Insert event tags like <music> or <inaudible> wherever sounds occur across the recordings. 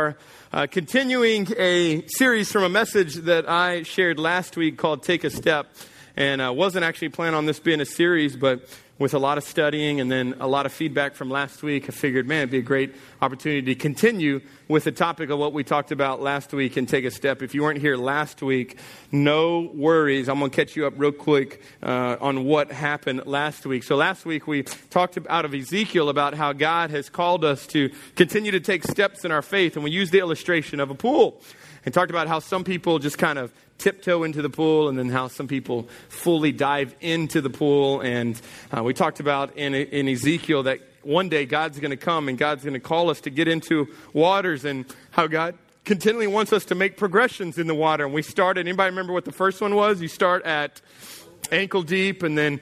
are uh, continuing a series from a message that I shared last week called Take a Step. And I uh, wasn't actually planning on this being a series, but with a lot of studying and then a lot of feedback from last week, I figured, man, it'd be a great opportunity to continue with the topic of what we talked about last week and take a step. If you weren't here last week, no worries. I'm going to catch you up real quick uh, on what happened last week. So, last week we talked out of Ezekiel about how God has called us to continue to take steps in our faith, and we used the illustration of a pool and talked about how some people just kind of tiptoe into the pool and then how some people fully dive into the pool. And uh, we talked about in, in Ezekiel that one day God's going to come and God's going to call us to get into waters and how God continually wants us to make progressions in the water. And we started, anybody remember what the first one was? You start at ankle deep and then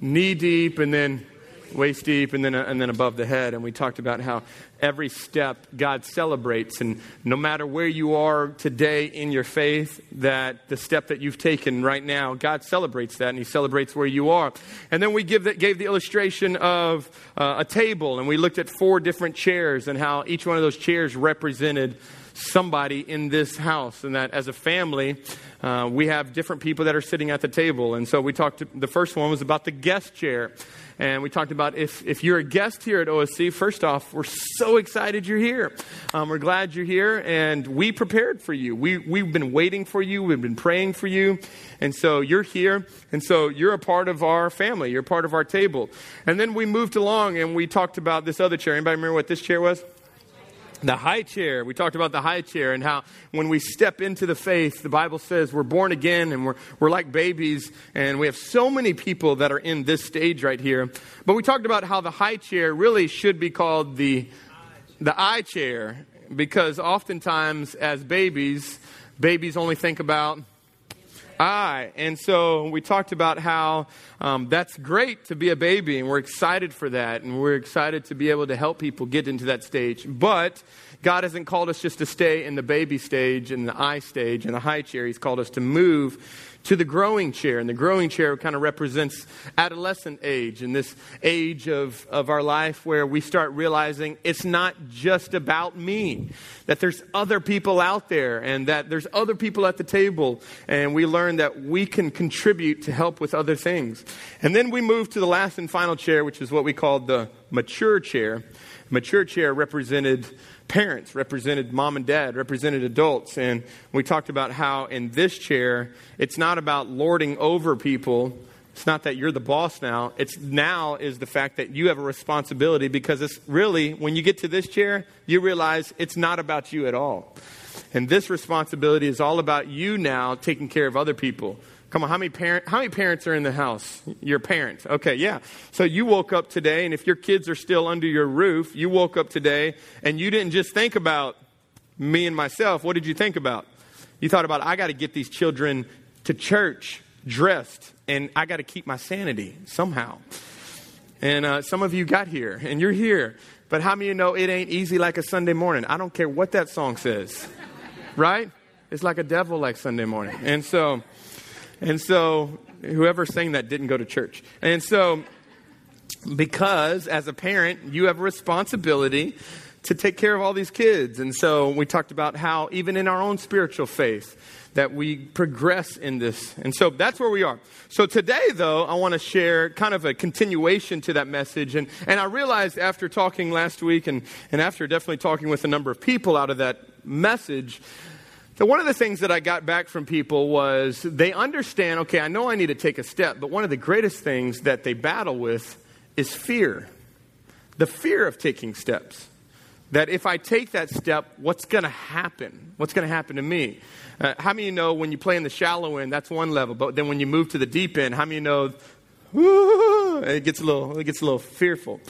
knee deep and then waist deep and then, and then above the head. And we talked about how every step God celebrates. And no matter where you are today in your faith, that the step that you've taken right now, God celebrates that and He celebrates where you are. And then we give the, gave the illustration of uh, a table and we looked at four different chairs and how each one of those chairs represented somebody in this house, and that as a family, uh, we have different people that are sitting at the table. And so we talked, to, the first one was about the guest chair. And we talked about if, if you're a guest here at OSC, first off, we're so excited you're here. Um, we're glad you're here, and we prepared for you. We, we've been waiting for you, we've been praying for you. And so you're here, and so you're a part of our family, you're part of our table. And then we moved along and we talked about this other chair. Anybody remember what this chair was? The high chair. We talked about the high chair and how when we step into the faith, the Bible says we're born again and we're, we're like babies. And we have so many people that are in this stage right here. But we talked about how the high chair really should be called the, the eye chair because oftentimes as babies, babies only think about I. And so we talked about how um, that's great to be a baby, and we're excited for that, and we're excited to be able to help people get into that stage. But God hasn't called us just to stay in the baby stage, in the I stage, in the high chair. He's called us to move to the growing chair. And the growing chair kind of represents adolescent age and this age of, of our life where we start realizing it's not just about me, that there's other people out there and that there's other people at the table. And we learn that we can contribute to help with other things. And then we move to the last and final chair, which is what we call the mature chair. Mature chair represented parents, represented mom and dad, represented adults. And we talked about how in this chair, it's not about lording over people. It's not that you're the boss now. It's now is the fact that you have a responsibility because it's really, when you get to this chair, you realize it's not about you at all. And this responsibility is all about you now taking care of other people. Come on, how many, parent, how many parents are in the house? Your parents. Okay, yeah. So you woke up today, and if your kids are still under your roof, you woke up today and you didn't just think about me and myself. What did you think about? You thought about, I got to get these children to church dressed, and I got to keep my sanity somehow. And uh, some of you got here, and you're here. But how many of you know it ain't easy like a Sunday morning? I don't care what that song says, right? It's like a devil like Sunday morning. And so, and so whoever sang that didn't go to church. And so, because as a parent, you have a responsibility to take care of all these kids. And so we talked about how even in our own spiritual faith, that we progress in this. And so that's where we are. So today, though, I want to share kind of a continuation to that message. And, and I realized after talking last week and, and after definitely talking with a number of people out of that message so, one of the things that I got back from people was they understand okay, I know I need to take a step, but one of the greatest things that they battle with is fear the fear of taking steps. That if I take that step, what's going to happen? What's going to happen to me? Uh, how many of you know when you play in the shallow end, that's one level, but then when you move to the deep end, how many of you know it gets a little it gets a little fearful.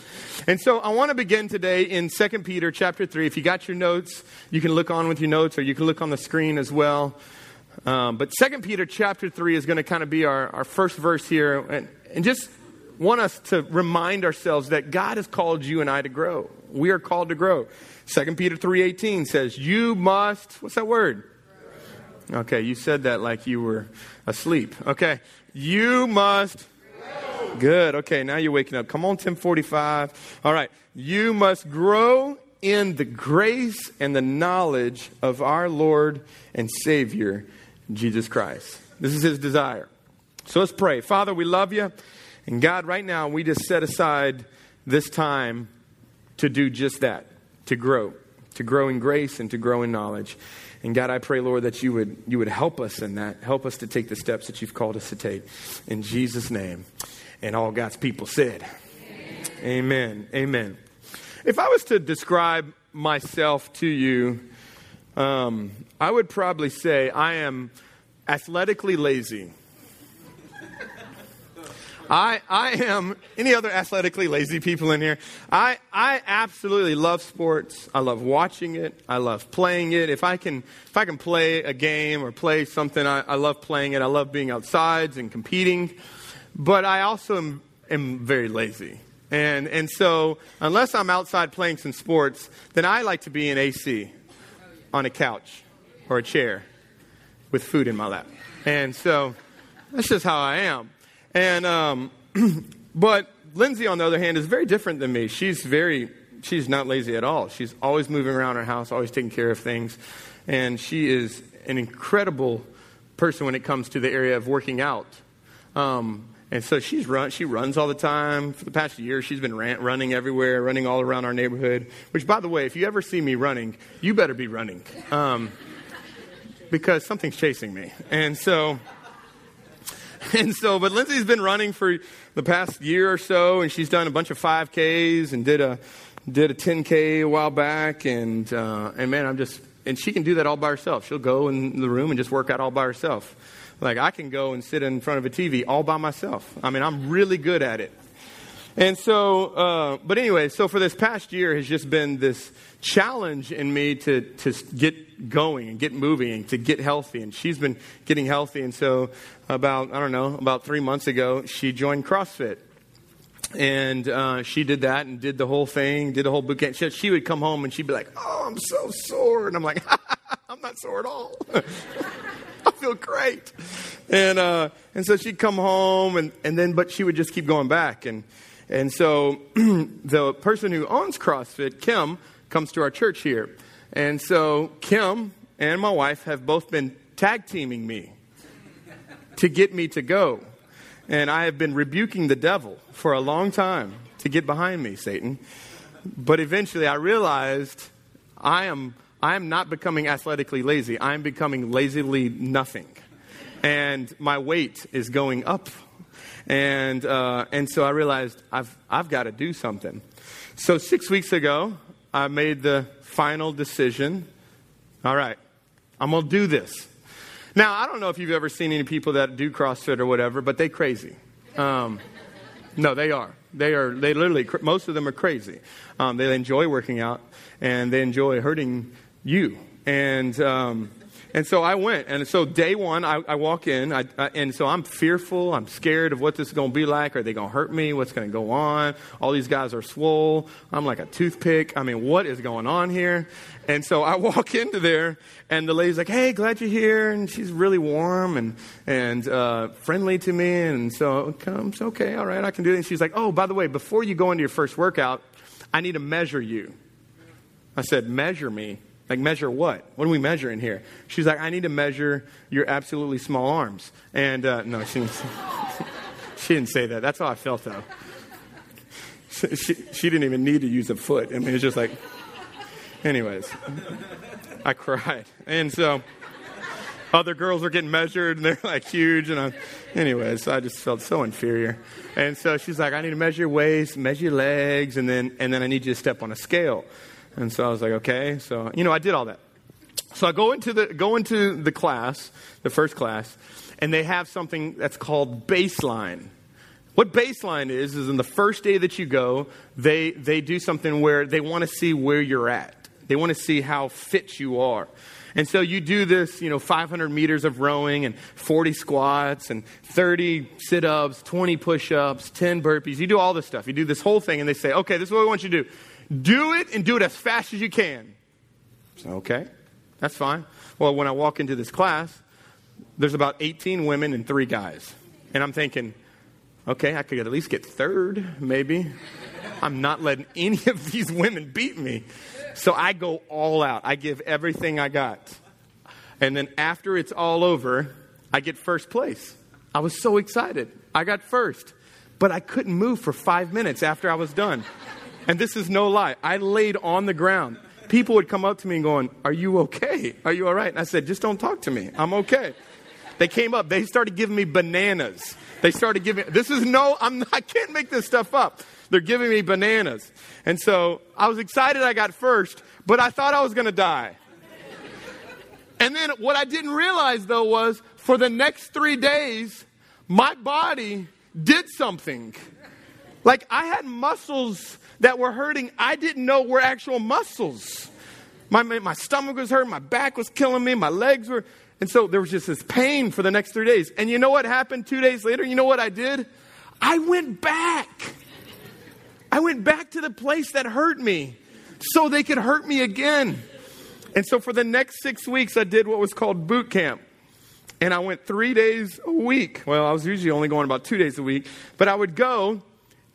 And so i want to begin today in 2 peter chapter 3 if you got your notes you can look on with your notes or you can look on the screen as well. Um, but 2 peter chapter 3 is going to kind of be our, our first verse here. And, and just want us to remind ourselves that god has called you and i to grow. We are called to grow. 2 peter 3.18 says you must what's that word? Okay you said that like you were asleep. Okay you must Good. Okay, now you're waking up. Come on, 1045. All right. You must grow in the grace and the knowledge of our Lord and Savior, Jesus Christ. This is his desire. So let's pray. Father, we love you. And God, right now, we just set aside this time to do just that, to grow, to grow in grace and to grow in knowledge. And God, I pray, Lord, that you would, you would help us in that. Help us to take the steps that you've called us to take. In Jesus' name. And all God's people said, Amen. Amen. Amen. If I was to describe myself to you, um, I would probably say I am athletically lazy. I, I am, any other athletically lazy people in here? I, I absolutely love sports. I love watching it. I love playing it. If I can, if I can play a game or play something, I, I love playing it. I love being outside and competing. But I also am, am very lazy. And, and so, unless I'm outside playing some sports, then I like to be in AC on a couch or a chair with food in my lap. And so, that's just how I am. And, um, <clears throat> but Lindsay, on the other hand, is very different than me. She's very, she's not lazy at all. She's always moving around her house, always taking care of things. And she is an incredible person when it comes to the area of working out. Um, and so she's run, she runs all the time. For the past year, she's been running everywhere, running all around our neighborhood. Which, by the way, if you ever see me running, you better be running. Um, because something's chasing me. And so, <laughs> and so, but Lindsay's been running for the past year or so, and she's done a bunch of 5Ks and did a, did a 10K a while back. And, uh, and man, I'm just, and she can do that all by herself. She'll go in the room and just work out all by herself. Like I can go and sit in front of a TV all by myself. I mean, I'm really good at it. And so, uh, but anyway, so for this past year has just been this challenge in me to, to get going and get moving and to get healthy. And she's been getting healthy. And so about, I don't know, about three months ago, she joined CrossFit. And uh, she did that and did the whole thing, did the whole boot camp. She, she would come home and she'd be like, oh, I'm so sore. And I'm like, <laughs> I'm not sore at all. <laughs> I feel great. And, uh, and so she'd come home and, and then, but she would just keep going back. And, and so <clears throat> the person who owns CrossFit, Kim, comes to our church here. And so Kim and my wife have both been tag teaming me to get me to go. And I have been rebuking the devil for a long time to get behind me, Satan. But eventually I realized I am I am not becoming athletically lazy. I'm becoming lazily nothing. And my weight is going up. And, uh, and so I realized I've, I've got to do something. So six weeks ago, I made the final decision. All right, I'm going to do this. Now, I don't know if you've ever seen any people that do CrossFit or whatever, but they crazy. Um, no, they are. They are. They literally. Most of them are crazy. Um, they enjoy working out and they enjoy hurting you. And, um, and so I went. And so day one, I, I walk in, I, I, and so I'm fearful. I'm scared of what this is going to be like. Are they going to hurt me? What's going to go on? All these guys are swole. I'm like a toothpick. I mean, what is going on here? And so I <laughs> walk into there, and the lady's like, "Hey, glad you're here." And she's really warm and and uh, friendly to me. And so it comes, okay, all right, I can do it. And she's like, "Oh, by the way, before you go into your first workout, I need to measure you." I said, "Measure me." Like, measure what? What are we measuring here? She's like, I need to measure your absolutely small arms. And uh, no, she didn't, <laughs> she didn't say that. That's how I felt, though. <laughs> She, she didn't even need to use a foot. I mean, it's just like, anyways, I cried. And so other girls are getting measured and they're like huge. And I'm, anyways, I just felt so inferior. And so she's like, I need to measure your waist, measure your legs, and then, and then I need you to step on a scale. And so I was like, okay. So, you know, I did all that. So I go into the, go into the class, the first class, and they have something that's called baseline. What baseline is, is in the first day that you go, they, they do something where they want to see where you're at. They want to see how fit you are. And so you do this, you know, 500 meters of rowing and 40 squats and 30 sit ups, 20 push ups, 10 burpees. You do all this stuff. You do this whole thing, and they say, okay, this is what we want you to do. Do it and do it as fast as you can. Okay, that's fine. Well, when I walk into this class, there's about 18 women and three guys. And I'm thinking, okay, I could at least get third, maybe. I'm not letting any of these women beat me. So I go all out. I give everything I got. And then after it's all over, I get first place. I was so excited. I got first. But I couldn't move for five minutes after I was done. And this is no lie. I laid on the ground. People would come up to me and going, Are you okay? Are you all right? And I said, Just don't talk to me. I'm okay. They came up. They started giving me bananas. They started giving, this is no, I'm, I can't make this stuff up. They're giving me bananas. And so I was excited I got first, but I thought I was going to die. And then what I didn't realize though was for the next three days, my body did something. Like I had muscles that were hurting, I didn't know were actual muscles. My, my stomach was hurting, my back was killing me, my legs were. And so there was just this pain for the next three days. And you know what happened two days later? You know what I did? I went back. I went back to the place that hurt me so they could hurt me again. And so for the next six weeks, I did what was called boot camp. And I went three days a week. Well, I was usually only going about two days a week, but I would go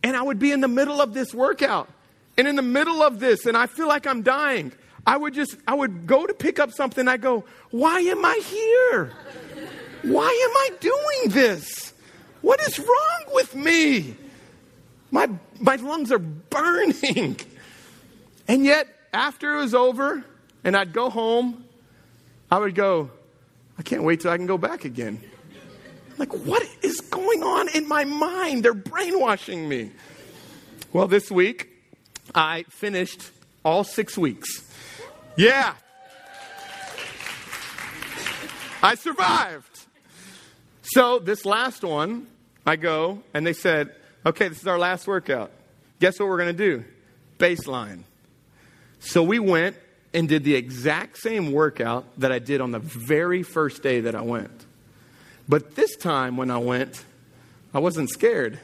and I would be in the middle of this workout. And in the middle of this, and I feel like I'm dying. I would just, I would go to pick up something. I go, why am I here? Why am I doing this? What is wrong with me? My, my lungs are burning. And yet, after it was over and I'd go home, I would go, I can't wait till I can go back again. Like, what is going on in my mind? They're brainwashing me. Well, this week, I finished all six weeks. Yeah. I survived. So, this last one, I go and they said, okay, this is our last workout. Guess what we're going to do? Baseline. So, we went and did the exact same workout that I did on the very first day that I went. But this time when I went, I wasn't scared.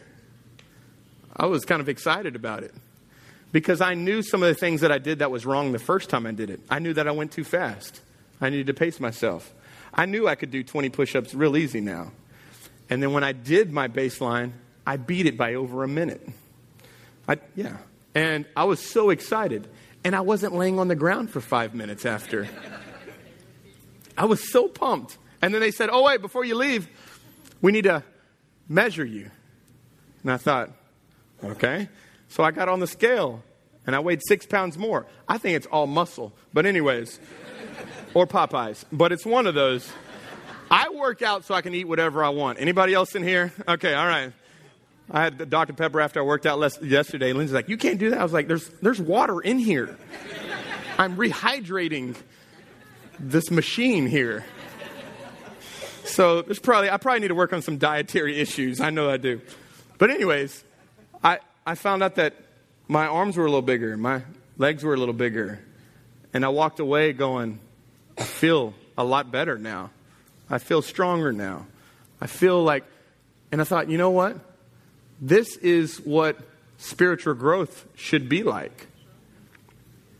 I was kind of excited about it because I knew some of the things that I did that was wrong the first time I did it. I knew that I went too fast. I needed to pace myself. I knew I could do 20 push ups real easy now. And then when I did my baseline, I beat it by over a minute. I, yeah. And I was so excited. And I wasn't laying on the ground for five minutes after. I was so pumped. And then they said, Oh, wait, before you leave, we need to measure you. And I thought, Okay. So I got on the scale and I weighed six pounds more. I think it's all muscle. But, anyways, or Popeyes. But it's one of those. I work out so I can eat whatever I want. Anybody else in here? Okay, all right. I had Dr. Pepper after I worked out less, yesterday. Lindsay's like, You can't do that. I was like, There's, there's water in here. I'm rehydrating this machine here. So there's probably, I probably need to work on some dietary issues. I know I do. But, anyways, I, I found out that my arms were a little bigger, my legs were a little bigger. And I walked away going, I feel a lot better now. I feel stronger now. I feel like, and I thought, you know what? This is what spiritual growth should be like.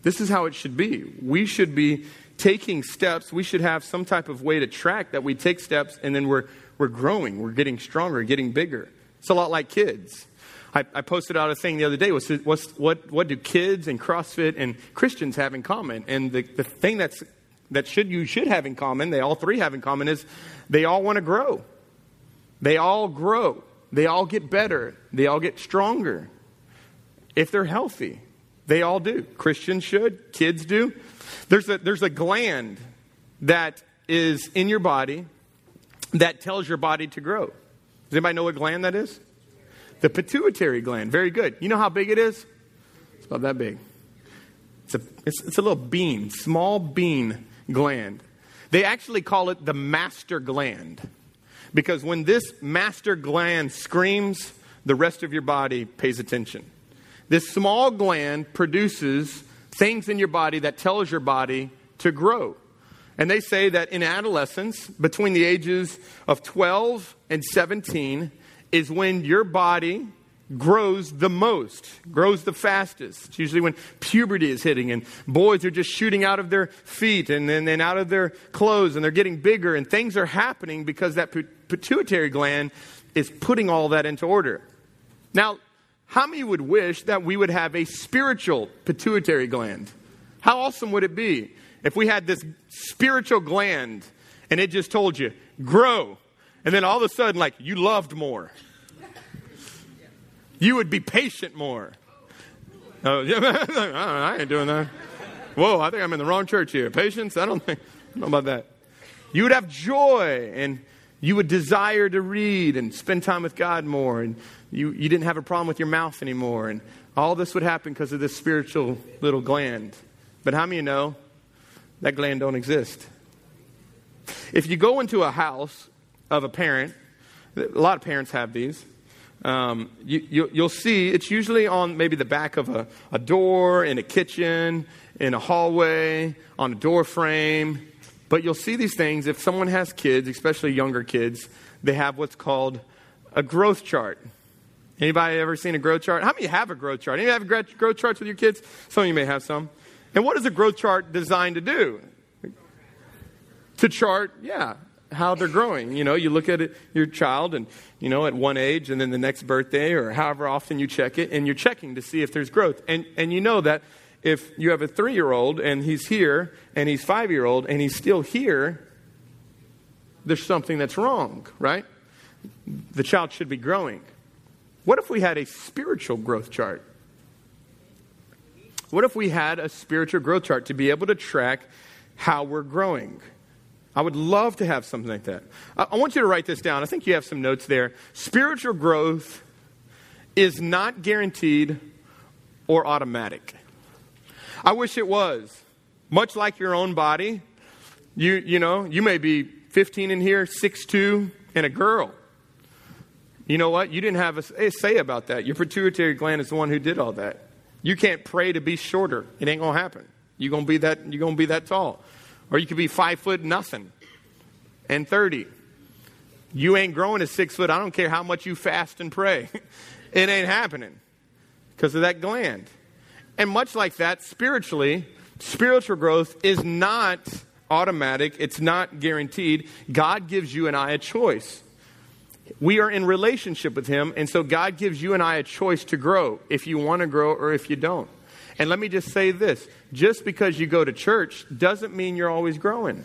This is how it should be. We should be taking steps. We should have some type of way to track that we take steps and then we're, we're growing, we're getting stronger, getting bigger. It's a lot like kids. I, I posted out a thing the other day. Was, was what, what do kids and CrossFit and Christians have in common? And the, the thing that's, that should, you should have in common, they all three have in common, is they all want to grow. They all grow. They all get better. They all get stronger. If they're healthy, they all do. Christians should, kids do. There's a, there's a gland that is in your body that tells your body to grow. Does anybody know what gland that is? The pituitary gland. Very good. You know how big it is? It's about that big. It's a, it's, it's a little bean, small bean gland. They actually call it the master gland because when this master gland screams, the rest of your body pays attention. This small gland produces things in your body that tells your body to grow. And they say that in adolescence, between the ages of 12 and 17, is when your body grows the most, grows the fastest. It's usually when puberty is hitting and boys are just shooting out of their feet and then and out of their clothes and they're getting bigger and things are happening because that pituitary gland is putting all that into order. Now, how many would wish that we would have a spiritual pituitary gland? How awesome would it be if we had this spiritual gland and it just told you, grow. And then all of a sudden, like, you loved more. You would be patient more. Oh, yeah, <laughs> I ain't doing that. Whoa, I think I'm in the wrong church here. Patience? I don't think, I don't know about that. You would have joy and you would desire to read and spend time with God more. And you, you didn't have a problem with your mouth anymore. And all this would happen because of this spiritual little gland. But how many you know that gland don't exist? If you go into a house of a parent, a lot of parents have these. Um, you, will you, see it's usually on maybe the back of a, a door in a kitchen, in a hallway, on a door frame. But you'll see these things if someone has kids, especially younger kids, they have what's called a growth chart. Anybody ever seen a growth chart? How many have a growth chart? Anybody have growth charts with your kids? Some of you may have some. And what is a growth chart designed to do? To chart, yeah, how they're growing. You know, you look at it, your child and, you know, at one age and then the next birthday or however often you check it and you're checking to see if there's growth. And, and you know that if you have a three year old and he's here and he's five year old and he's still here, there's something that's wrong, right? The child should be growing. What if we had a spiritual growth chart? What if we had a spiritual growth chart to be able to track how we're growing? I would love to have something like that. I want you to write this down. I think you have some notes there. Spiritual growth is not guaranteed or automatic. I wish it was. Much like your own body, you, you know, you may be 15 in here, 6'2, and a girl. You know what? You didn't have a say about that. Your pituitary gland is the one who did all that. You can't pray to be shorter. It ain't gonna happen. You're gonna be that. You're gonna be that tall. Or you could be five foot nothing and 30. You ain't growing to six foot. I don't care how much you fast and pray. <laughs> it ain't happening because of that gland. And much like that, spiritually, spiritual growth is not automatic, it's not guaranteed. God gives you and I a choice. We are in relationship with Him, and so God gives you and I a choice to grow if you want to grow or if you don't. And let me just say this just because you go to church doesn't mean you're always growing.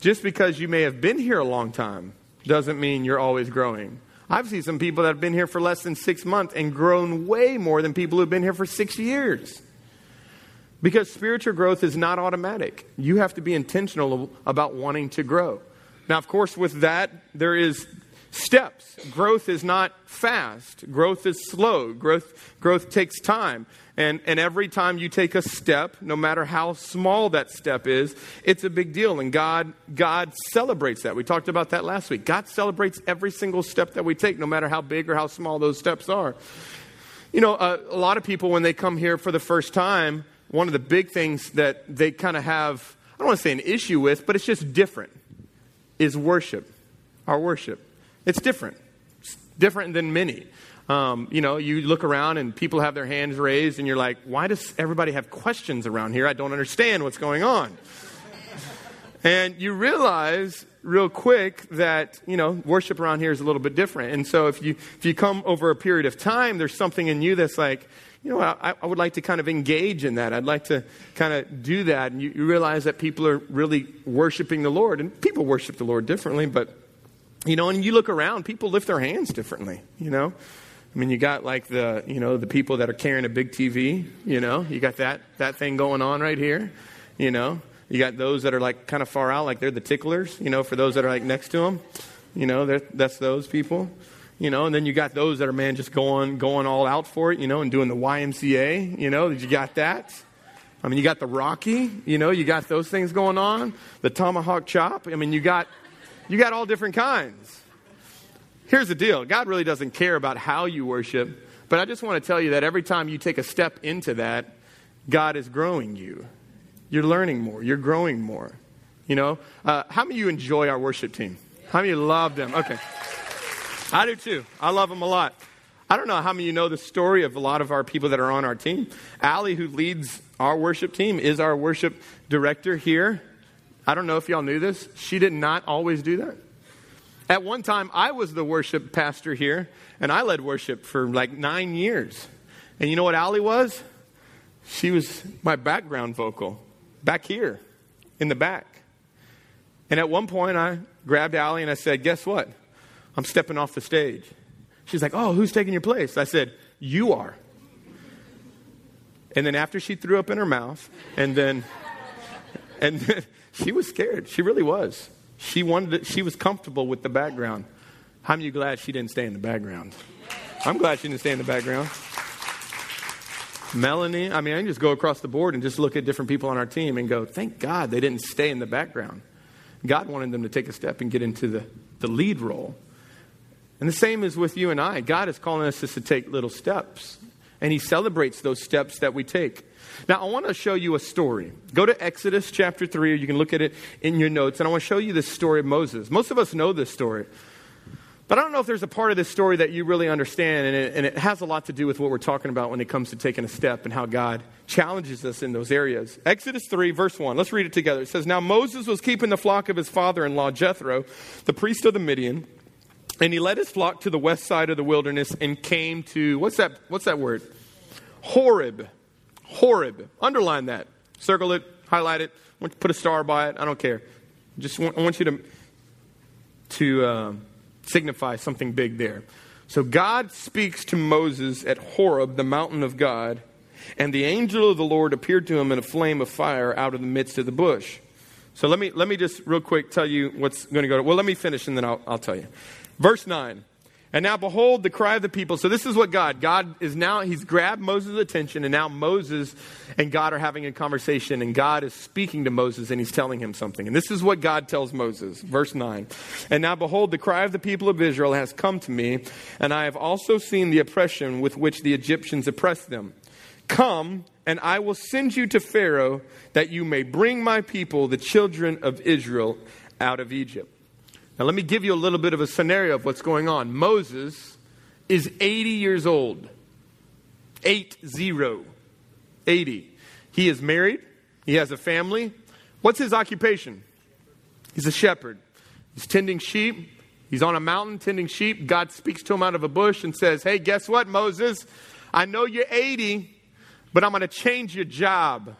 Just because you may have been here a long time doesn't mean you're always growing. I've seen some people that have been here for less than six months and grown way more than people who've been here for six years. Because spiritual growth is not automatic. You have to be intentional about wanting to grow. Now, of course, with that, there is steps. Growth is not fast. Growth is slow. Growth, growth takes time. And, and every time you take a step, no matter how small that step is, it's a big deal. And God, God celebrates that. We talked about that last week. God celebrates every single step that we take, no matter how big or how small those steps are. You know, uh, a lot of people, when they come here for the first time, one of the big things that they kind of have, I don't want to say an issue with, but it's just different, is worship, our worship. It's different. It's different than many. Um, you know, you look around and people have their hands raised, and you're like, why does everybody have questions around here? I don't understand what's going on. and you realize real quick that, you know, worship around here is a little bit different. And so if you, if you come over a period of time, there's something in you that's like, you know, I, I would like to kind of engage in that. I'd like to kind of do that. And you, you realize that people are really worshiping the Lord. And people worship the Lord differently, but you know, and you look around, people lift their hands differently, you know. I mean, you got like the, you know, the people that are carrying a big TV, you know, you got that, that thing going on right here, you know. You got those that are like kind of far out, like they're the ticklers, you know, for those that are like next to them, you know, that's those people, you know. And then you got those that are, man, just going, going all out for it, you know, and doing the YMCA, you know, you got that. I mean, you got the Rocky, you know, you got those things going on, the tomahawk chop. I mean, you got you got all different kinds. Here's the deal God really doesn't care about how you worship, but I just want to tell you that every time you take a step into that, God is growing you. You're learning more, you're growing more. You know, uh, how many of you enjoy our worship team? How many of you love them? Okay. I do too. I love them a lot. I don't know how many of you know the story of a lot of our people that are on our team. Allie, who leads our worship team, is our worship director here. I don't know if y'all knew this. She did not always do that. At one time, I was the worship pastor here, and I led worship for like nine years. And you know what Allie was? She was my background vocal back here in the back. And at one point, I grabbed Allie and I said, Guess what? I'm stepping off the stage. She's like, Oh, who's taking your place? I said, You are. And then after she threw up in her mouth, and then, and <laughs> then she was scared. She really was. She wanted to, she was comfortable with the background. How many you glad she didn't stay in the background? I'm glad she didn't stay in the background. Melanie, I mean, I can just go across the board and just look at different people on our team and go, thank God they didn't stay in the background. God wanted them to take a step and get into the, the lead role. And the same is with you and I. God is calling us just to take little steps, and He celebrates those steps that we take. Now, I want to show you a story. Go to Exodus chapter 3, or you can look at it in your notes, and I want to show you the story of Moses. Most of us know this story. But I don't know if there's a part of this story that you really understand, and it, and it, has a lot to do with what we're talking about when it comes to taking a step and how God challenges us in those areas. Exodus 3, verse 1. Let's read it together. It says, Now Moses was keeping the flock of his father in law, Jethro, the priest of the Midian, and he led his flock to the west side of the wilderness and came to, what's that, what's that word? Horeb. Horeb. Underline that. Circle it, highlight it, put a star by it. I don't care. Just want, I want you to, to, uh, signify something big there. So God speaks to Moses at Horeb, the mountain of God, and the angel of the Lord appeared to him in a flame of fire out of the midst of the bush. So let me, let me just real quick tell you what's going to go. Well, let me finish and then I'll, I'll tell you. Verse 9. And now behold the cry of the people. So this is what God, God is now, he's grabbed Moses' attention and now Moses and God are having a conversation and God is speaking to Moses and he's telling him something. And this is what God tells Moses. Verse 9. And now behold the cry of the people of Israel has come to me and I have also seen the oppression with which the Egyptians oppress them. Come and I will send you to Pharaoh that you may bring my people, the children of Israel, out of Egypt. Now, let me give you a little bit of a scenario of what's going on. Moses is 80 years old. 8 0. 80. He is married, he has a family. What's his occupation? He's a shepherd. He's tending sheep. He's on a mountain tending sheep. God speaks to him out of a bush and says, Hey, guess what, Moses? I know you're 80, but I'm going to change your job.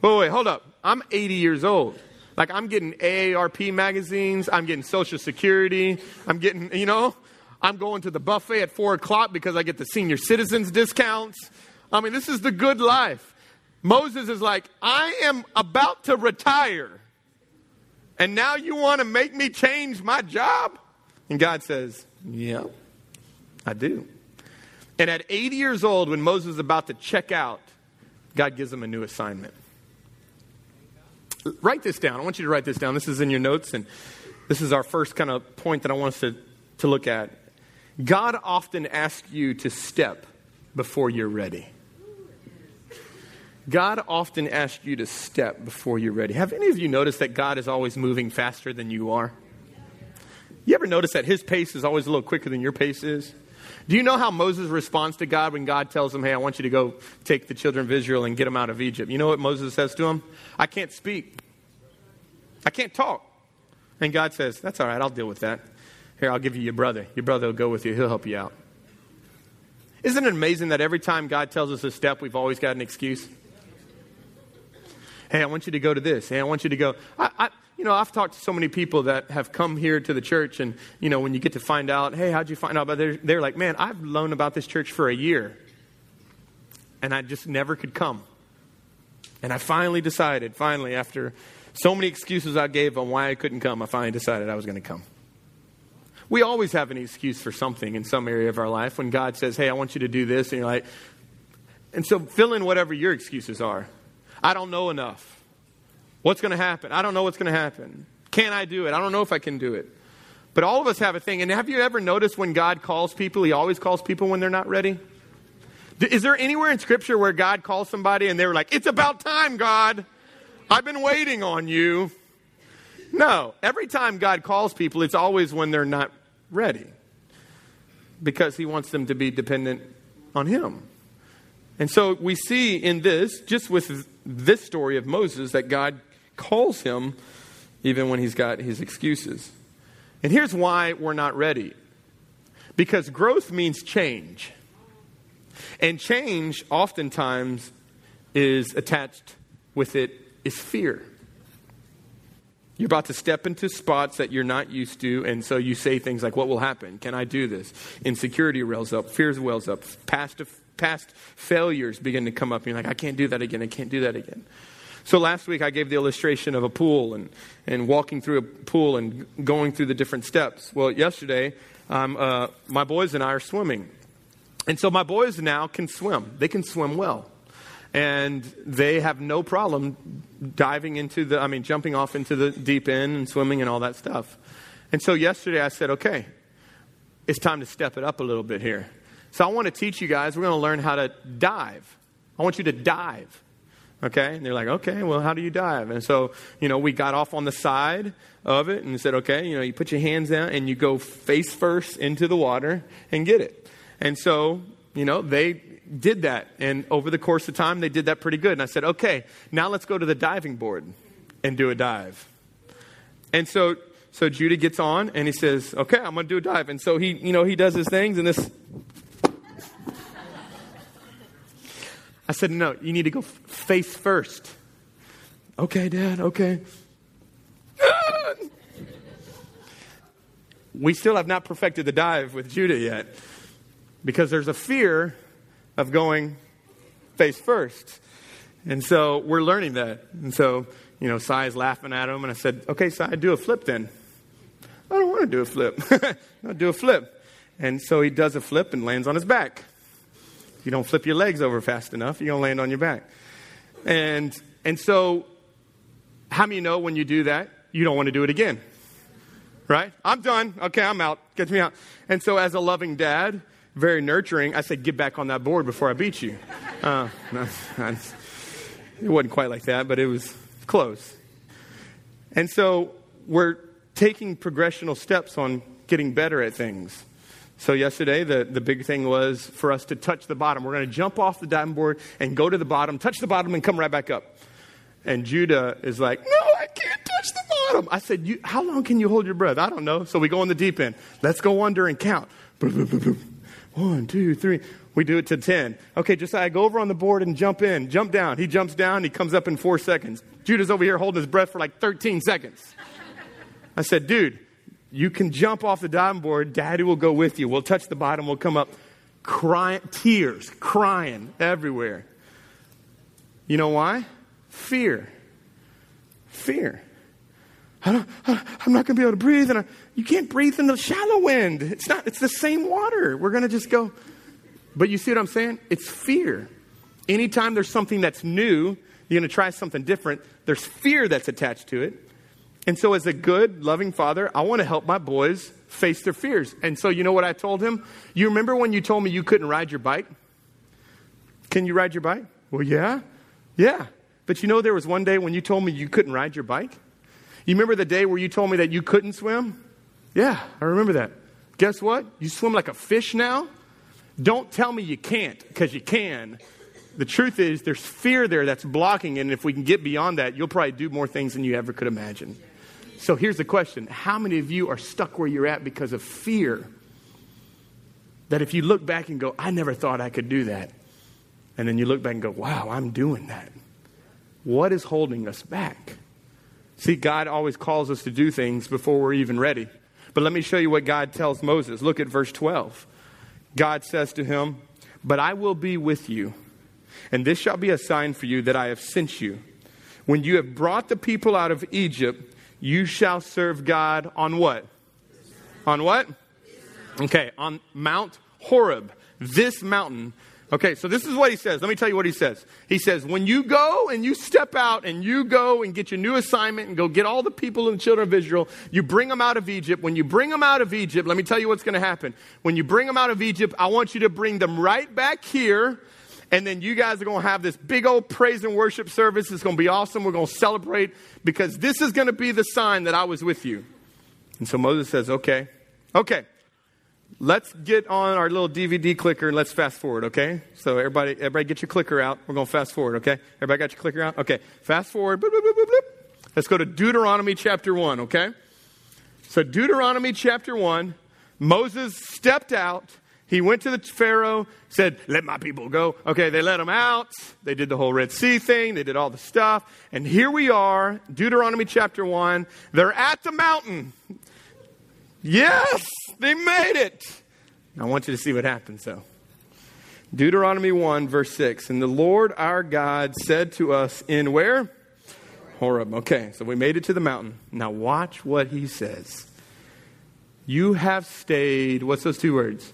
Wait, wait, hold up. I'm 80 years old. Like I'm getting AARP magazines, I'm getting Social Security, I'm getting, you know, I'm going to the buffet at four o'clock because I get the senior citizens discounts. I mean, this is the good life. Moses is like, I am about to retire. And now you want to make me change my job? And God says, Yeah, I do. And at 80 years old, when Moses is about to check out, God gives him a new assignment write this down. I want you to write this down. This is in your notes, and this is our first kind of point that I want us to, to look at. God often asks you to step before you're ready. God often asks you to step before you're ready. Have any of you noticed that God is always moving faster than you are? You ever notice that his pace is always a little quicker than your pace is? Do you know how Moses responds to God when God tells him, Hey, I want you to go take the children of Israel and get them out of Egypt? You know what Moses says to him? I can't speak. I can't talk. And God says, That's all right, I'll deal with that. Here, I'll give you your brother. Your brother will go with you, he'll help you out. Isn't it amazing that every time God tells us a step, we've always got an excuse? Hey, I want you to go to this. Hey, I want you to go. I, I, you know, I've talked to so many people that have come here to the church, and, you know, when you get to find out, hey, how'd you find out about this? They're like, man, I've known about this church for a year, and I just never could come. And I finally decided, finally, after so many excuses I gave on why I couldn't come, I finally decided I was going to come. We always have an excuse for something in some area of our life when God says, hey, I want you to do this, and you're like, and so fill in whatever your excuses are. I don't know enough. What's going to happen? I don't know what's going to happen. Can I do it? I don't know if I can do it. But all of us have a thing. And have you ever noticed when God calls people, He always calls people when they're not ready? Is there anywhere in Scripture where God calls somebody and they were like, It's about time, God. I've been waiting on you. No. Every time God calls people, it's always when they're not ready because He wants them to be dependent on Him. And so we see in this, just with this story of Moses, that God calls him even when he's got his excuses. And here's why we're not ready because growth means change. And change oftentimes is attached with it is fear. You're about to step into spots that you're not used to, and so you say things like, What will happen? Can I do this? Insecurity wells up, fears wells up, past, past failures begin to come up, and you're like, I can't do that again, I can't do that again. So last week I gave the illustration of a pool and, and walking through a pool and going through the different steps. Well, yesterday, um, uh, my boys and I are swimming. And so my boys now can swim, they can swim well and they have no problem diving into the, I mean, jumping off into the deep end and swimming and all that stuff. And so yesterday I said, okay, it's time to step it up a little bit here. So I want to teach you guys, we're going to learn how to dive. I want you to dive. Okay? And they're like, okay, well, how do you dive? And so, you know, we got off on the side of it and said, okay, you know, you put your hands down and you go face first into the water and get it. And so, you know, they did that. And over the course of time, they did that pretty good. And I said, okay, now let's go to the diving board and do a dive. And so, so Judah gets on and he says, okay, I'm going to do a dive. And so he, you know, he does his things and this. I said, no, you need to go face first. Okay, Dad, okay. <laughs> we still have not perfected the dive with Judah yet because there's a fear of going face first. And so we're learning that. And so, you know, Sai's laughing at him, and I said, okay, Sai, do a flip then. I don't want to do a flip. <laughs> Do a flip. And so he does a flip and lands on his back. You don't flip your legs over fast enough, you're going to land on your back. And, and so, how many know when you do that, you don't want to do it again? Right? I'm done. Okay, I'm out. Get me out. And so, as a loving dad, very nurturing, I said, get back on that board before I beat you. Uh, <laughs> it wasn't quite like that, but it was close. And so we're taking progressional steps on getting better at things. So yesterday, the, the big thing was for us to touch the bottom. We're going to jump off the diving board and go to the bottom, touch the bottom, and come right back up. And Judah is like, no, I can't touch the bottom. I said, how long can you hold your breath? I don't know. So we go in the deep end. Let's go under and count. One, two, three. We do it to 10. Okay, Josiah, go over on the board and jump in. Jump down. He jumps down. He comes up in four seconds. Judah's over here holding his breath for like 13 seconds. I said, dude, you can jump off the diving board. Daddy will go with you. We'll touch the bottom. We'll come up crying, tears, crying everywhere. You know why? Fear. Fear. I don't, I'm not going to be able to breathe. And I, you can't breathe in the shallow end. It's not, it's the same water. We're going to just go. But you see what I'm saying? It's fear. Anytime there's something that's new, you're going to try something different, there's fear that's attached to it. And so, as a good, loving father, I want to help my boys face their fears. And so, you know what I told him? You remember when you told me you couldn't ride your bike? Can you ride your bike? Well, yeah. Yeah. But you know, there was one day when you told me you couldn't ride your bike? You remember the day where you told me that you couldn't swim? Yeah, I remember that. Guess what? You swim like a fish now? Don't tell me you can't, because you can. The truth is, there's fear there that's blocking, and if we can get beyond that, you'll probably do more things than you ever could imagine. So here's the question How many of you are stuck where you're at because of fear? That if you look back and go, I never thought I could do that. And then you look back and go, wow, I'm doing that. What is holding us back? See, God always calls us to do things before we're even ready. But let me show you what God tells Moses. Look at verse 12. God says to him, But I will be with you, and this shall be a sign for you that I have sent you. When you have brought the people out of Egypt, you shall serve God on what? On what? Okay, on Mount Horeb, this mountain Okay, so this is what he says. Let me tell you what he says. He says, when you go and you step out and you go and get your new assignment and go get all the people and the children of Israel, you bring them out of Egypt. When you bring them out of Egypt, let me tell you what's going to happen. When you bring them out of Egypt, I want you to bring them right back here. And then you guys are going to have this big old praise and worship service. It's going to be awesome. We're going to celebrate because this is going to be the sign that I was with you. And so Moses says, okay, okay. Let's get on our little DVD clicker and let's fast forward, okay? So everybody, everybody get your clicker out. We're going to fast forward, okay? Everybody got your clicker out? Okay. Fast forward. Let's go to Deuteronomy chapter 1, okay? So Deuteronomy chapter 1, Moses stepped out He went to the Pharaoh, said, Let my people go. Okay, they let him out. They did the whole Red Sea thing. They did all the stuff. And here we are, Deuteronomy chapter 1. They're at the mountain. Yes, they made it. I want you to see what happens, though. Deuteronomy 1, verse 6. And the Lord our God said to us in where? Horeb. Okay, so we made it to the mountain. Now watch what he says. You have stayed, what's those two words?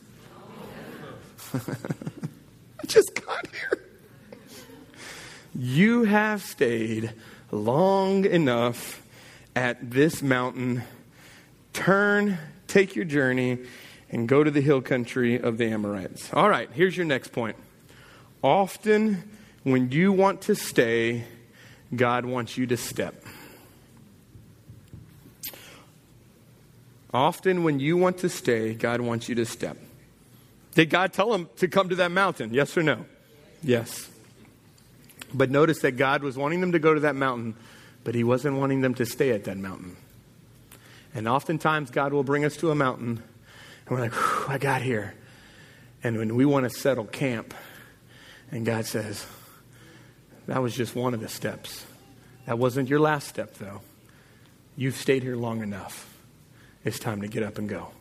<laughs> I just got here. You have stayed long enough at this mountain. Turn, take your journey, and go to the hill country of the Amorites. All right, here's your next point. Often, when you want to stay, God wants you to step. Often, when you want to stay, God wants you to step. Did God tell him to come to that mountain? Yes or no? Yes. But notice that God was wanting them to go to that mountain, but He wasn't wanting them to stay at that mountain. And oftentimes, God will bring us to a mountain, and we're like, I got here. And when we want to settle camp, and God says, That was just one of the steps. That wasn't your last step, though. You've stayed here long enough. It's time to get up and go.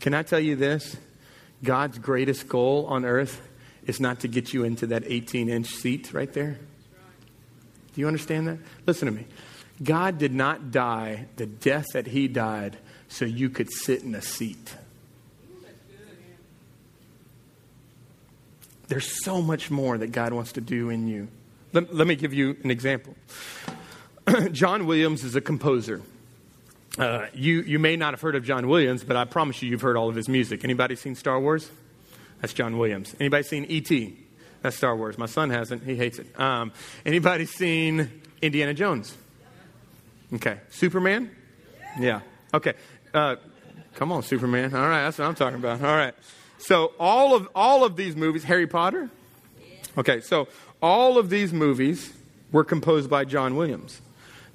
Can I tell you this? God's greatest goal on earth is not to get you into that 18 inch seat right there. Do you understand that? Listen to me. God did not die the death that he died so you could sit in a seat. There's so much more that God wants to do in you. Let, let me give you an example. <clears throat> John Williams is a composer. Uh, you, you may not have heard of John Williams, but I promise you, you've heard all of his music. Anybody seen Star Wars? That's John Williams. Anybody seen E.T.? That's Star Wars. My son hasn't. He hates it. Um, anybody seen Indiana Jones? Okay. Superman? Yeah. Okay. Uh, come on, Superman. All right, that's what I'm talking about. All right. So all of all of these movies, Harry Potter. Okay. So all of these movies were composed by John Williams.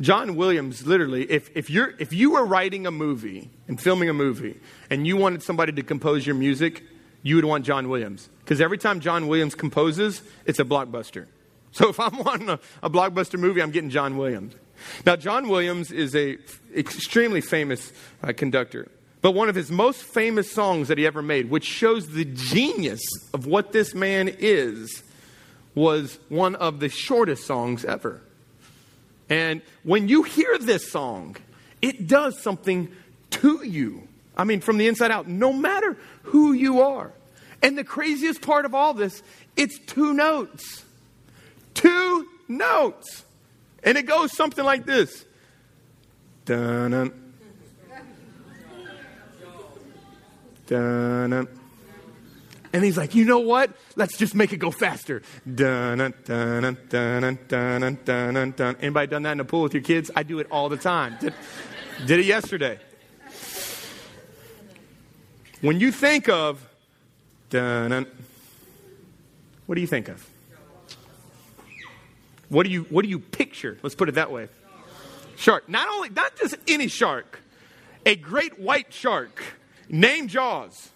John Williams, literally, if, if, you're, if you were writing a movie and filming a movie and you wanted somebody to compose your music, you would want John Williams. Because every time John Williams composes, it's a blockbuster. <laughs> So if I'm wanting a, a blockbuster movie, I'm getting John Williams. Now, John Williams is a extremely famous uh, conductor. But one of his most famous songs that he ever made, which shows the genius of what this man is, was one of the shortest songs ever. And when you hear this song, it does something to you. I mean, from the inside out, no matter who you are. And the craziest part of all this, it's two notes. Two notes. And it goes something like this. Dun-dun. Dun-dun. And he's like, you know what? Let's just make it go faster. Dun, dun, dun, dun, dun, dun, Anybody done that in the pool with your kids? I do it all the time. Did, did it yesterday. When you think of dun, what do you think of? What do you what do you picture? Let's put it that way. Shark. Not only not just any shark, a great white shark named Jaws.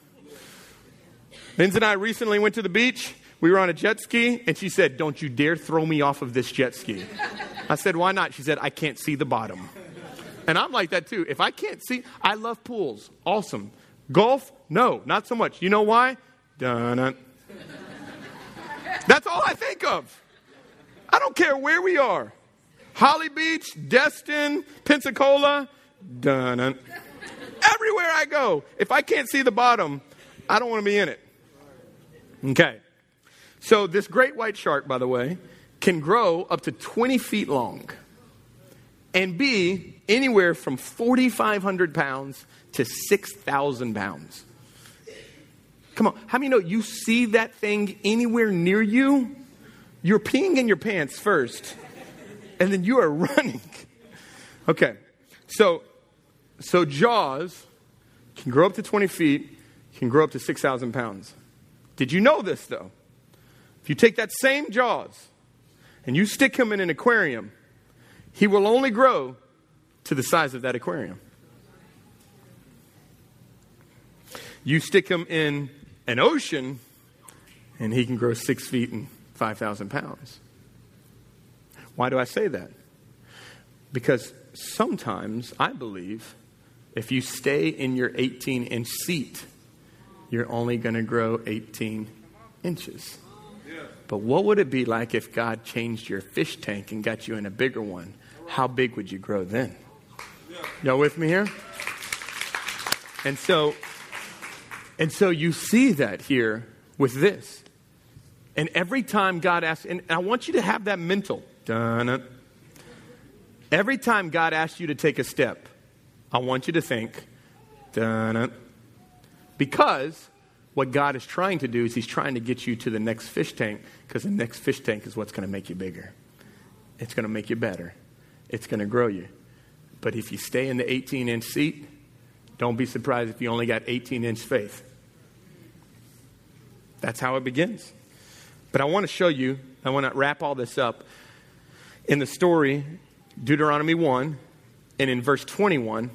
Linz and I recently went to the beach. We were on a jet ski, and she said, Don't you dare throw me off of this jet ski. I said, Why not? She said, I can't see the bottom. And I'm like that too. If I can't see, I love pools. Awesome. Golf? No, not so much. You know why? Dun That's all I think of. I don't care where we are. Holly Beach, Destin, Pensacola, dun Everywhere I go, if I can't see the bottom, I don't want to be in it. Okay. So, this great white shark, by the way, can grow up to 20 feet long and be anywhere from 4,500 pounds to 6,000 pounds. Come on, how many know you see that thing anywhere near you? You're peeing in your pants first, and then you are <laughs> running. Okay, so so Jaws can grow up to 20 feet, can grow up to 6,000 pounds. Did you know this, though? If you take that same Jaws and you stick him in an aquarium, he will only grow to the size of that aquarium. You stick him in an ocean and he can grow six feet and 5,000 pounds. Why do I say that? Because sometimes I believe if you stay in your 18 inch seat, you're only going to grow 18 inches. But what would it be like if God changed your fish tank and got you in a bigger one? How big would you grow then? Y'all with me here? And so, and so you see that here with this. And every time God asks, and I want you to have that mental. Dun-dun. Every time God asks you to take a step, I want you to think, dun-dun. Because what God is trying to do is He's trying to get you to the next fish tank because the next fish tank is what's going to make you bigger. It's going to make you better. It's going to grow you. But if you stay in the 18 inch seat, don't be surprised if you only got 18 inch faith. That's how it begins. But I want to show you, I want to wrap all this up in the story, Deuteronomy 1, and in verse 21,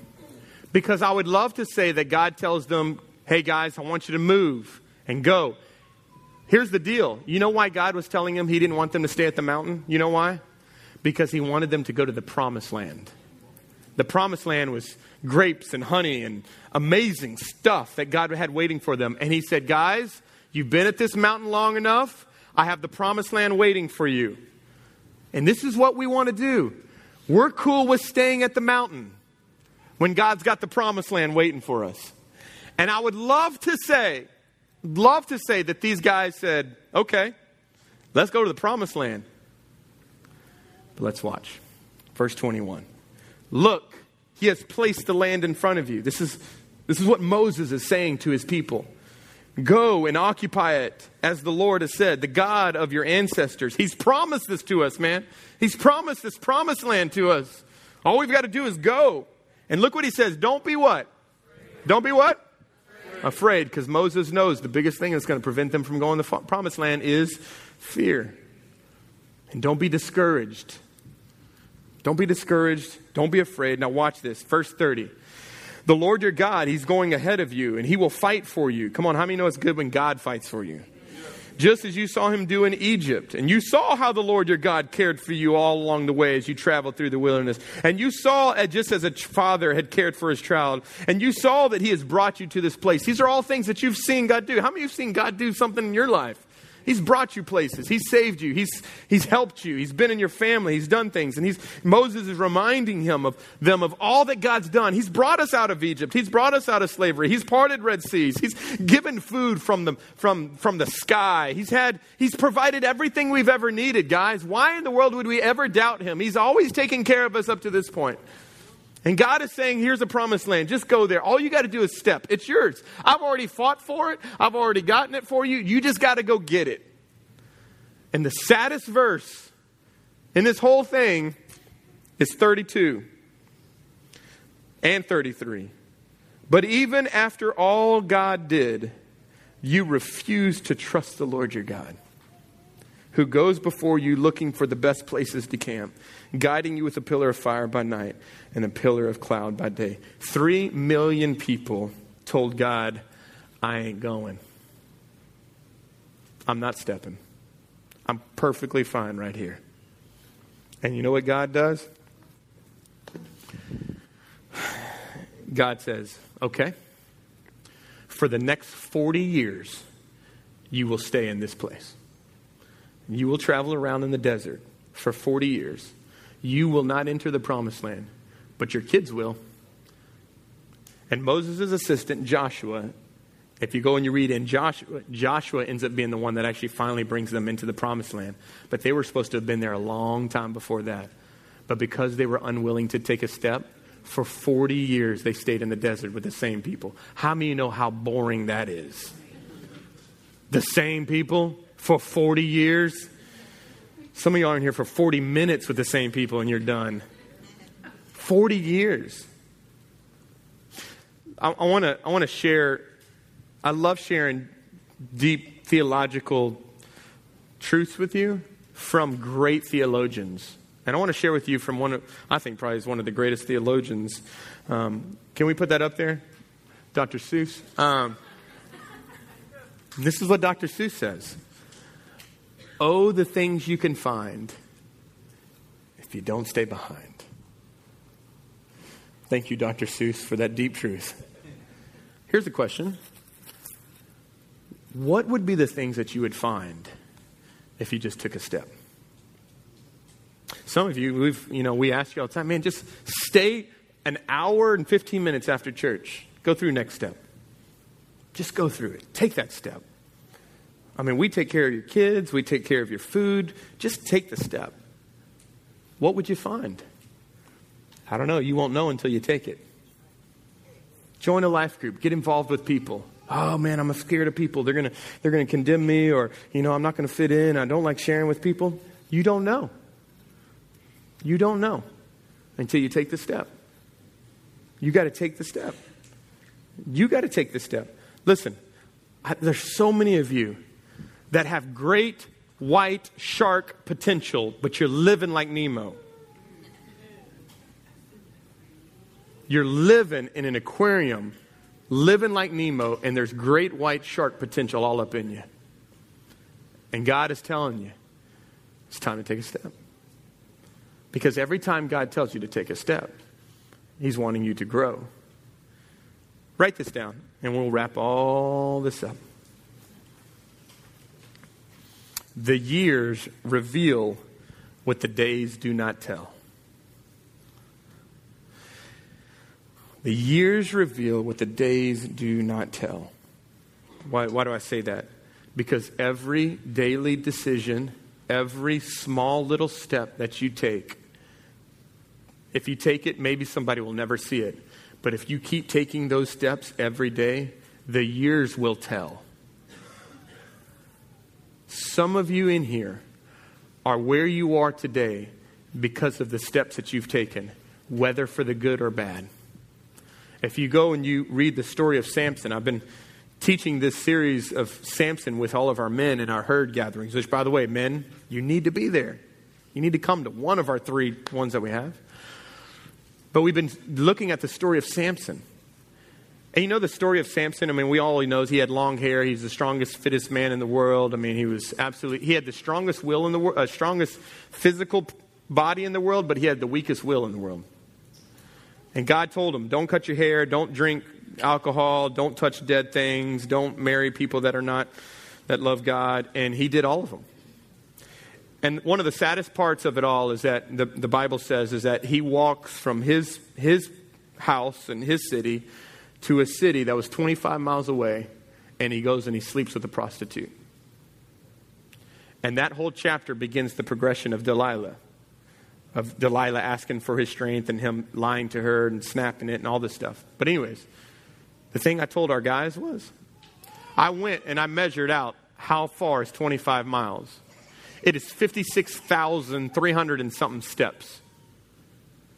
because I would love to say that God tells them, hey guys, I want you to move and go. Here's the deal. You know why God was telling him he didn't want them to stay at the mountain? You know why? Because he wanted them to go to the promised land. The promised land was grapes and honey and amazing stuff that God had waiting for them. And he said, Guys, you've been at this mountain long enough. I have the promised land waiting for you. And this is what we want to do. We're cool with staying at the mountain when God's got the promised land waiting for us. And I would love to say, love to say that these guys said, okay, let's go to the promised land. But let's watch. Verse 21. Look, he has placed the land in front of you. This is, this is what Moses is saying to his people. Go and occupy it, as the Lord has said, the God of your ancestors. He's promised this to us, man. He's promised this promised land to us. All we've got to do is go. And look what he says. Don't be what? Don't be what? Afraid, because Moses knows the biggest thing that's going to prevent them from going to the promised land is fear. And don't be discouraged. Don't be discouraged. Don't be afraid. Now, watch this. Verse 30. The Lord your God, He's going ahead of you and He will fight for you. Come on, how many know it's good when God fights for you? Just as you saw Him do in Egypt. And you saw how the Lord your God cared for you all along the way as you traveled through the wilderness. And you saw, just as a father had cared for his child, and you saw that He has brought you to this place. These are all things that you've seen God do. How many of you have seen God do something in your life? He's brought you places. He's saved you. He's, he's helped you. He's been in your family. He's done things. And he's, Moses is reminding him of them of all that God's done. He's brought us out of Egypt. He's brought us out of slavery. He's parted Red Seas. He's given food from the, from, from the sky. He's had, he's provided everything we've ever needed, guys. Why in the world would we ever doubt him? He's always taken care of us up to this point. And God is saying, here's a promised land. Just go there. All you got to do is step. It's yours. I've already fought for it. I've already gotten it for you. You just got to go get it. And the saddest verse in this whole thing is 32 and 33. But even after all God did, you refuse to trust the Lord your God, who goes before you looking for the best places to camp, guiding you with a pillar of fire by night and a pillar of cloud by day. Three million people told God, I ain't going. I'm not stepping. I'm perfectly fine right here. And you know what God does? God says, okay, for the next 40 years, you will stay in this place. You will travel around in the desert for 40 years. You will not enter the promised land but your kids will. And Moses' assistant, Joshua, if you go and you read in Joshua, Joshua ends up being the one that actually finally brings them into the promised land. But they were supposed to have been there a long time before that. But because they were unwilling to take a step, for 40 years they stayed in the desert with the same people. How many of you know how boring that is? The same people for 40 years? Some of y'all are in here for 40 minutes with the same people and you're done. 40 years. I, want to I wanna share, I love sharing deep theological truths with you from great theologians. And I want to share with you from one of, I think probably is one of the greatest theologians. Um, can we put that up there? Dr. Seuss? Um, this is what Dr. Seuss says Oh, the things you can find if you don't stay behind. Thank you, Dr. Seuss, for that deep truth. Here's the question What would be the things that you would find if you just took a step? Some of you, we've, you know, we ask you all the time, man, just stay an hour and 15 minutes after church. Go through next step. Just go through it. Take that step. I mean, we take care of your kids, we take care of your food. Just take the step. What would you find? I don't know. You won't know until you take it. Join a life group. Get involved with people. Oh man, I'm scared of people. They're gonna they're gonna condemn me, or you know, I'm not gonna fit in. I don't like sharing with people. You don't know. You don't know until you take the step. You got to take the step. You got to take the step. Listen, I, there's so many of you that have great white shark potential, but you're living like Nemo. You're living in an aquarium, living like Nemo, and there's great white shark potential all up in you. And God is telling you, it's time to take a step. Because every time God tells you to take a step, He's wanting you to grow. Write this down, and we'll wrap all this up. The years reveal what the days do not tell. The years reveal what the days do not tell. Why, why do I say that? Because every daily decision, every small little step that you take if you take it, maybe somebody will never see it. But if you keep taking those steps every day, the years will tell. Some of you in here are where you are today because of the steps that you've taken, whether for the good or bad. If you go and you read the story of Samson, I've been teaching this series of Samson with all of our men in our herd gatherings, which, by the way, men, you need to be there. You need to come to one of our three ones that we have. But we've been looking at the story of Samson. And you know the story of Samson? I mean, we all knows he had long hair. He's the strongest, fittest man in the world. I mean, he was absolutely, he had the strongest will in the world, uh, strongest physical body in the world, but he had the weakest will in the world. And God told him, don't cut your hair, don't drink alcohol, don't touch dead things, don't marry people that are not, that love God. And he did all of them. And one of the saddest parts of it all is that the, the Bible says is that he walks from his, his house and his city to a city that was 25 miles away, and he goes and he sleeps with a prostitute. And that whole chapter begins the progression of Delilah, of Delilah asking for his strength and him lying to her and snapping it and all this stuff. But, anyways, the thing I told our guys was I went and I measured out how far is 25 miles. It is 56,300 and something steps.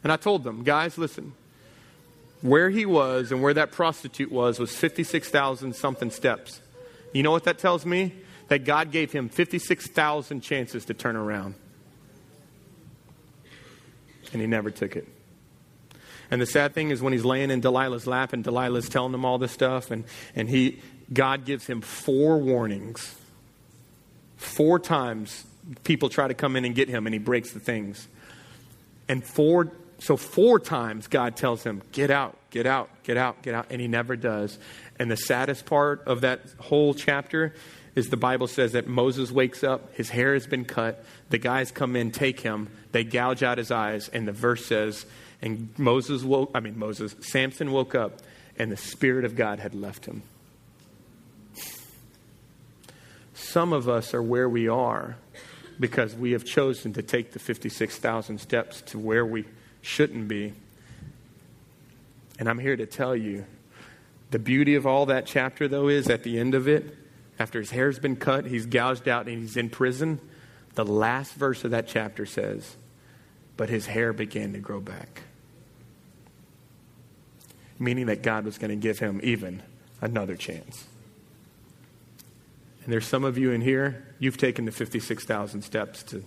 And I told them, guys, listen, where he was and where that prostitute was was 56,000 something steps. You know what that tells me? That God gave him 56,000 chances to turn around. And he never took it. And the sad thing is when he's laying in Delilah's lap and Delilah's telling him all this stuff, and, and he, God gives him four warnings. Four times people try to come in and get him, and he breaks the things. And four, so four times God tells him, Get out, get out, get out, get out, and he never does. And the saddest part of that whole chapter is the Bible says that Moses wakes up, his hair has been cut, the guys come in, take him, they gouge out his eyes, and the verse says, and Moses woke, I mean, Moses, Samson woke up, and the Spirit of God had left him. Some of us are where we are because we have chosen to take the 56,000 steps to where we shouldn't be. And I'm here to tell you the beauty of all that chapter, though, is at the end of it, after his hair's been cut, he's gouged out, and he's in prison. The last verse of that chapter says, But his hair began to grow back. Meaning that God was going to give him even another chance. And there's some of you in here, you've taken the 56,000 steps to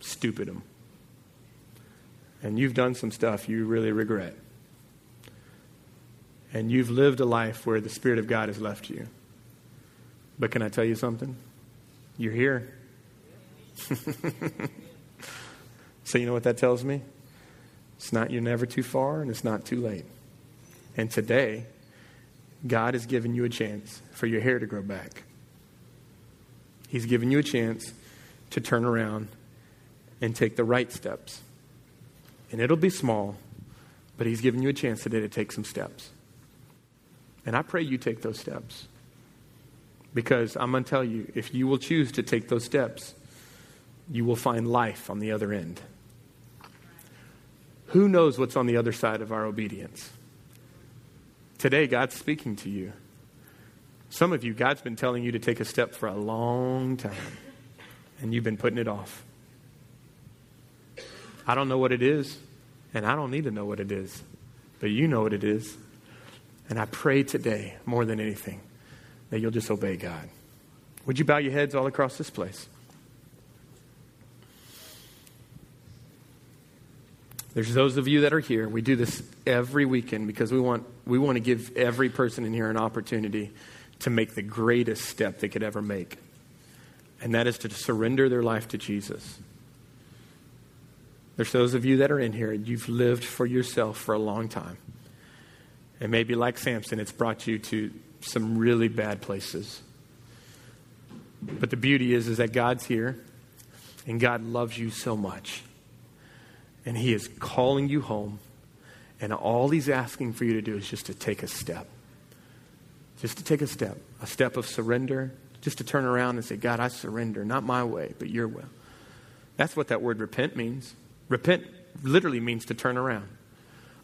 stupid them. And you've done some stuff you really regret. And you've lived a life where the Spirit of God has left you. But can I tell you something? You're here. <laughs> so, you know what that tells me? It's not you're never too far and it's not too late. And today, God has given you a chance for your hair to grow back. He's given you a chance to turn around and take the right steps. And it'll be small, but He's given you a chance today to take some steps. And I pray you take those steps. Because I'm going to tell you, if you will choose to take those steps, you will find life on the other end. Who knows what's on the other side of our obedience? Today, God's speaking to you. Some of you, God's been telling you to take a step for a long time, and you've been putting it off. I don't know what it is, and I don't need to know what it is, but you know what it is. And I pray today, more than anything, that you'll just obey God. Would you bow your heads all across this place? There's those of you that are here. We do this every weekend because we want, we want to give every person in here an opportunity to make the greatest step they could ever make. And that is to surrender their life to Jesus. There's those of you that are in here, and you've lived for yourself for a long time. And maybe like Samson, it's brought you to some really bad places. But the beauty is, is that God's here and God loves you so much. And He is calling you home. And all He's asking for you to do is just to take a step. Just to take a step, a step of surrender, just to turn around and say, God, I surrender, not my way, but your will. That's what that word repent means. Repent literally means to turn around.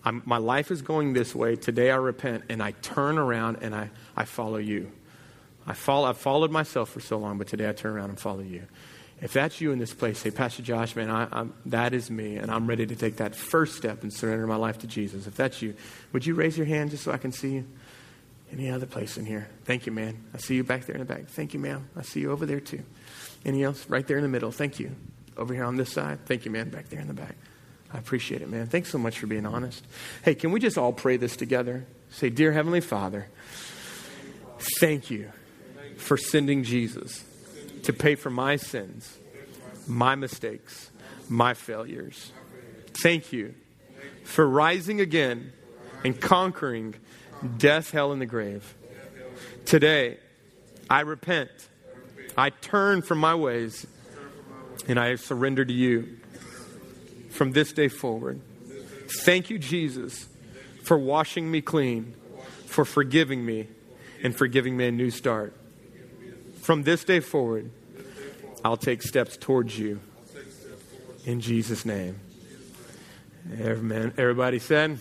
I'm, my life is going this way. Today I repent and I turn around and I, I follow you. I follow, I've followed myself for so long, but today I turn around and follow you. If that's you in this place, say, Pastor Josh, man, I, that is me, and I'm ready to take that first step and surrender my life to Jesus. If that's you, would you raise your hand just so I can see you? Any other place in here? Thank you, man. I see you back there in the back. Thank you, ma'am. I see you over there too. Any else? Right there in the middle. Thank you. Over here on this side. Thank you, man. Back there in the back. I appreciate it, man. Thanks so much for being honest. Hey, can we just all pray this together? Say, Dear Heavenly Father, thank you for sending Jesus to pay for my sins, my mistakes, my failures. Thank you for rising again and conquering death, hell, and the grave. Today, I repent. I turn from my ways and I surrender to you from this day forward. Thank you, Jesus, for washing me clean, for forgiving me, and for giving me a new start. From this day forward, I'll take steps towards you. In Jesus' name. Amen. Everybody said,